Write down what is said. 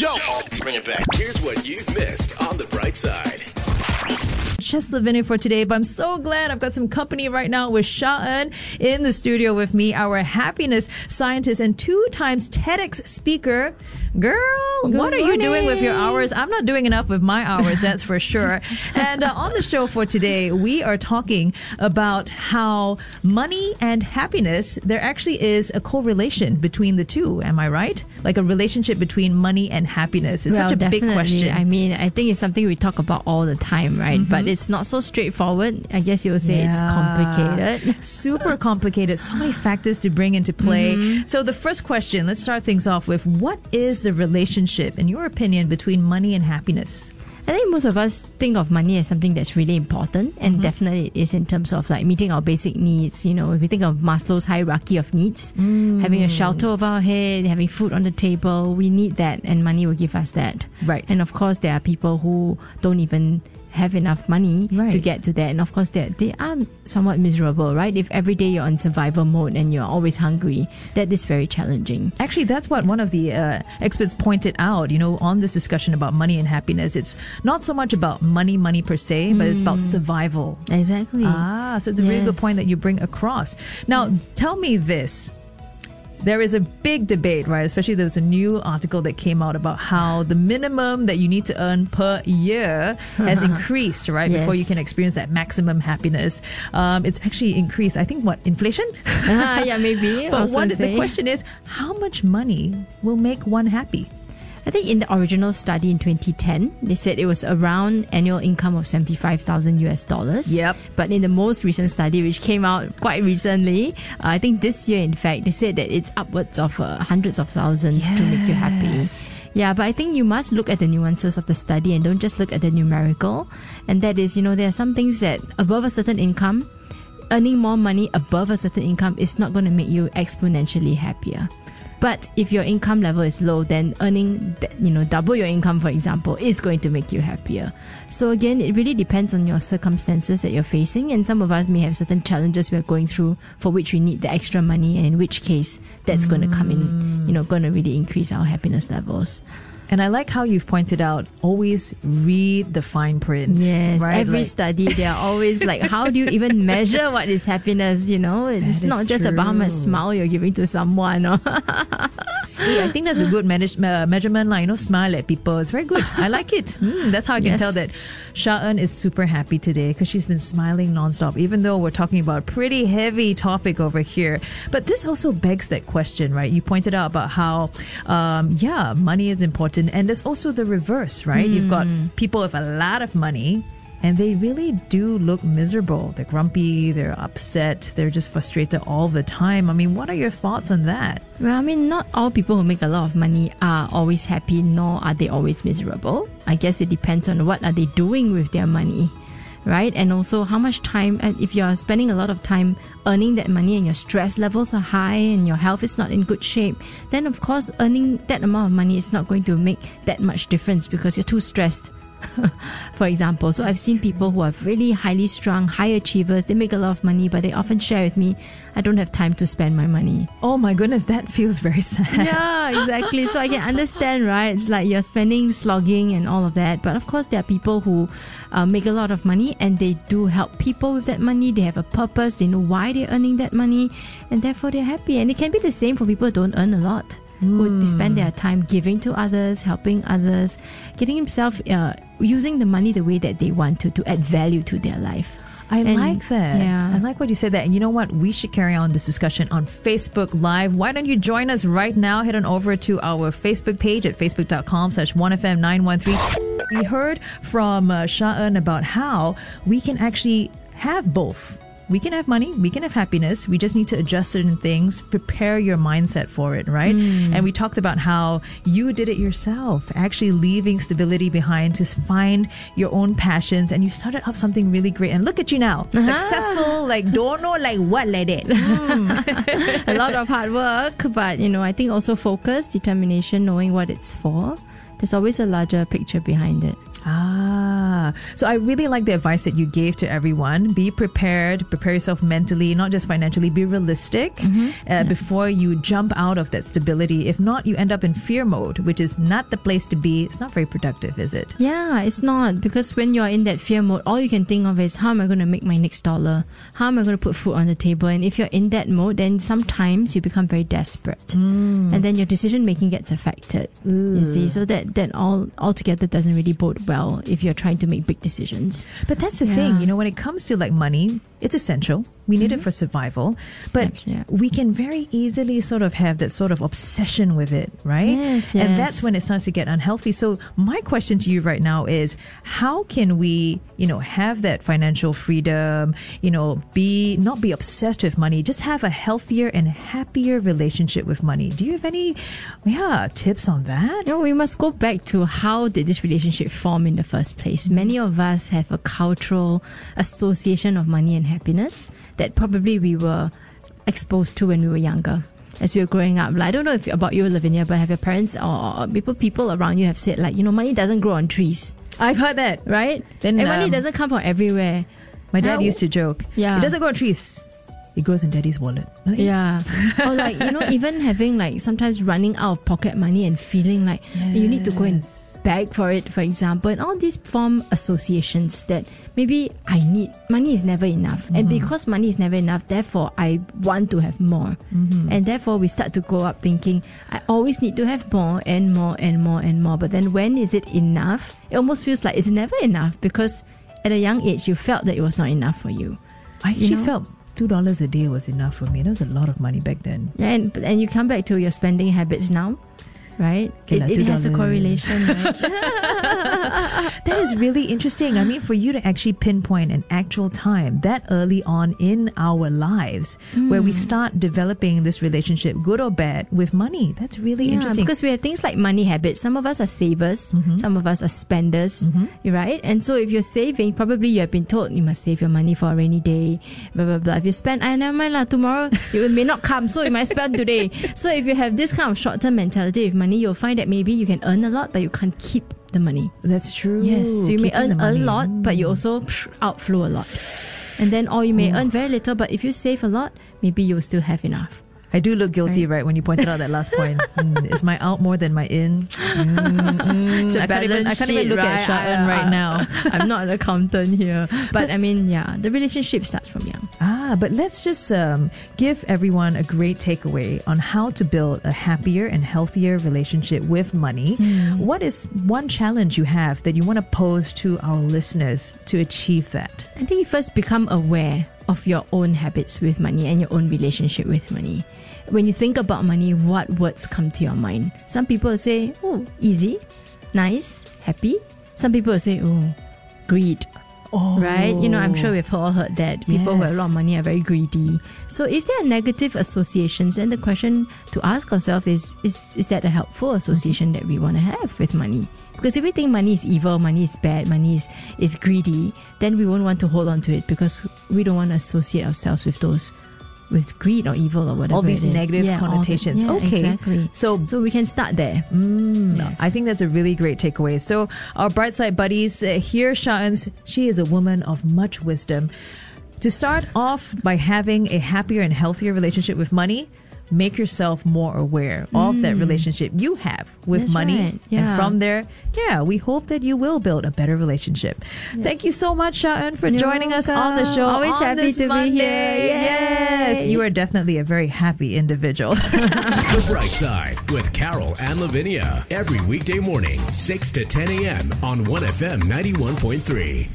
Yo, bring it back. Here's what you've missed on the bright side. Just minute for today, but I'm so glad I've got some company right now with Sha-En in the studio with me, our happiness scientist and two times TEDx speaker. Girl, Good what are you doing with your hours? I'm not doing enough with my hours, that's for sure. And uh, on the show for today, we are talking about how money and happiness, there actually is a correlation between the two. Am I right? Like a relationship between money and happiness. It's such a big question. I mean, I think it's something we talk about all the time, right? But it's not so straightforward. I guess you would say it's complicated. Super complicated. So many factors to bring into play. Mm-hmm. So the first question, let's start things off with what is the relationship, in your opinion, between money and happiness? I think most of us think of money as something that's really important, and Mm-hmm. definitely it is in terms of like meeting our basic needs. You know, if we think of Maslow's hierarchy of needs, Mm. having a shelter over our head, having food on the table, we need that, and money will give us that. Right. And of course, there are people who don't even have enough money to get to that, and of course, they they are somewhat miserable, right? If every day you're on survival mode and you're always hungry, that is very challenging. Actually, that's what one of the uh, experts pointed out, you know, on this discussion about money and happiness. It's not so much about money, money per se, but it's about survival. Exactly. Ah, so it's a really good point that you bring across. Now, tell me this. There is a big debate, right? Especially there was a new article that came out about how the minimum that you need to earn per year has increased, right? Before you can experience that maximum happiness. Um, it's actually increased. I think what inflation. ah, yeah, maybe. But was the question is, how much money will make one happy? I think in the original study in 2010, they said it was around annual income of 75,000 US dollars. Yep. But in the most recent study, which came out quite recently, uh, I think this year, in fact, they said that it's upwards of uh, hundreds of thousands to make you happy. Yeah, but I think you must look at the nuances of the study and don't just look at the numerical. And that is, you know, there are some things that above a certain income, earning more money above a certain income is not going to make you exponentially happier. But if your income level is low, then earning, you know, double your income, for example, is going to make you happier. So again, it really depends on your circumstances that you're facing. And some of us may have certain challenges we're going through for which we need the extra money. And in which case, that's going to come in, you know, going to really increase our happiness levels. And I like how you've pointed out, always read the fine print. Yes, right? every Like- study they are always like, how do you even measure what is happiness? You know, it's not just about how much smile you're giving to someone. Or Hey, I think that's a good manage, uh, measurement. Like, you know, smile at people. It's very good. I like it. Mm, that's how I can Yes. tell that Sha-En is super happy today because she's been smiling nonstop, even though we're talking about a pretty heavy topic over here. But this also begs that question, right? You pointed out about how, um, yeah, money is important. And there's also the reverse, right? You've got people with a lot of money. And they really do look miserable. They're grumpy, they're upset, they're just frustrated all the time. I mean, what are your thoughts on that? Well, I mean, not all people who make a lot of money are always happy, nor are they always miserable. I guess it depends on what are they doing with their money, right? And also how much time. Uh, if you're spending a lot of time earning that money and your stress levels are high and your health is not in good shape, then of course earning that amount of money is not going to make that much difference because you're too stressed. for example. So I've seen people who are really highly strung, high achievers. They make a lot of money, but they often share with me, I don't have time to spend my money. Oh my goodness, that feels very sad. yeah, exactly. So I can understand, right? It's like you're spending, slogging, and all of that. But of course, there are people who uh, make a lot of money and they do help people with that money. They have a purpose, they know why they're earning that money, and therefore they're happy. And it can be the same for people who don't earn a lot. Who spend their time giving to others, helping others, getting himself uh, using the money the way that they want to to add value to their life. I And- like that. yeah. I like what you said that. And you know what? We should carry on this discussion on Facebook Live. Why don't you join us right now? Head on over to our Facebook page at facebook.com slash 1FM913. We heard from uh, Sha-En about how we can actually have both. We can have money, we can have happiness. We just need to adjust certain things, prepare your mindset for it, right? Hmm. And we talked about how you did it yourself, actually leaving stability behind to find your own passions. And you started up something really great. And look at you now, uh-huh. successful, like don't know like what like that. Hmm. a lot of hard work, but you know, I think also focus, determination, knowing what it's for. There's always a larger picture behind it. Ah, Yeah. So I really like the advice that you gave to everyone. Be prepared, prepare yourself mentally, not just financially, be realistic Mm-hmm. uh, before you jump out of that stability. If not, you end up in fear mode, which is not the place to be. It's not very productive, is it? Yeah, it's not because when you're in that fear mode, all you can think of is how am I going to make my next dollar? How am I going to put food on the table? And if you're in that mode, then sometimes you become very desperate, and then your decision making gets affected. You see, so that that all altogether doesn't really bode well if you're trying to make big decisions. But that's the Yeah. thing, you know, when it comes to like money, it's essential. We need it mm-hmm. for survival. But Abs- yeah. we can very easily sort of have that sort of obsession with it, right? Yes, yes. And that's when it starts to get unhealthy. So my question to you right now is how can we, you know, have that financial freedom, you know, be not be obsessed with money, just have a healthier and happier relationship with money. Do you have any yeah, tips on that? You know, we must go back to how did this relationship form in the first place. Mm-hmm. Many of us have a cultural association of money and happiness that probably we were exposed to when we were younger. As we were growing up, like, I don't know if about you, Lavinia, but have your parents or, or people people around you have said like, you know, money doesn't grow on trees, I've heard that. right? Then, and money um, doesn't come from everywhere. My dad Now- used to joke. Yeah. It doesn't grow on trees. It grows in daddy's wallet. Yeah. or like, you know, even having like sometimes running out of pocket money and feeling like you need to go and For it, for example. And all these form associations that maybe I need money is never enough. And mm-hmm. because money is never enough, therefore I want to have more. Mm-hmm. And therefore we start to grow up thinking, I always need to have more and more and more and more. But then when is it enough? It almost feels like it's never enough because at a young age you felt that it was not enough for you. I actually You know? felt two dollars a day was enough for me. That was a lot of money back then. Yeah, and and you come back to your spending habits now, right? It it has a correlation, right? That is really interesting. I mean, for you to actually pinpoint an actual time that early on in our lives where we hmm. start developing this relationship, good or bad, with money. That's really yeah, interesting. because we have things like money habits. Some of us are savers, mm-hmm. some of us are spenders, mm-hmm. right? And so if you're saving, probably you have been told you must save your money for a rainy day, blah blah blah. If you spend, I never mind lah. Tomorrow it may not come, so you might spend today. So if you have this kind of short-term mentality with money, you'll find that maybe you can earn a lot, but you can't keep the money. That's true. Yes, so you may earn a lot, but you also outflow a lot. And then, or you may hmm. earn very little, but if you save a lot, maybe you will still have enough. I do look guilty, right, when you pointed out that last point. Mm, is my out more than my in? Mm, mm, It's a I can't even, I can't even look right? at Sha-En right I- now. I'm not an accountant here, but I mean, yeah, the relationship starts from young. Ah, but let's just um, give everyone a great takeaway on how to build a happier and healthier relationship with money. What is one challenge you have that you want to pose to our listeners to achieve that? I think you first become aware of your own habits with money and your own relationship with money. When you think about money, what words come to your mind? Some people say, oh, easy, nice, happy. Some people say, oh, greed. Oh, right? You know, I'm sure oh. we've all heard that people who have a lot of money are very greedy. So if there are negative associations, then the question to ask ourselves is is is that a helpful association that we want to have with money? Because if we think money is evil, money is bad, money is, is greedy, then we won't want to hold on to it because we don't want to associate ourselves with those with greed or evil or whatever. All these negative Yeah, all the- connotations. yeah, okay. Exactly. So So we can start there. Mm, Yes. I think that's a really great takeaway. So, our bright side buddies, uh, here, Sha-En's, she is a woman of much wisdom. To start off by having a happier and healthier relationship with money, make yourself more aware of that relationship you have with Mm. That's money. right. And from there, yeah, we hope that you will build a better relationship. Thank you so much, Sha-En, for You're joining us on the show. Always on happy this to be Monday. here. Yes, Yay. you are definitely a very happy individual. The Bright Side with Carol and Lavinia. Every weekday morning, 6 to 10 a.m. on 1FM 91.3.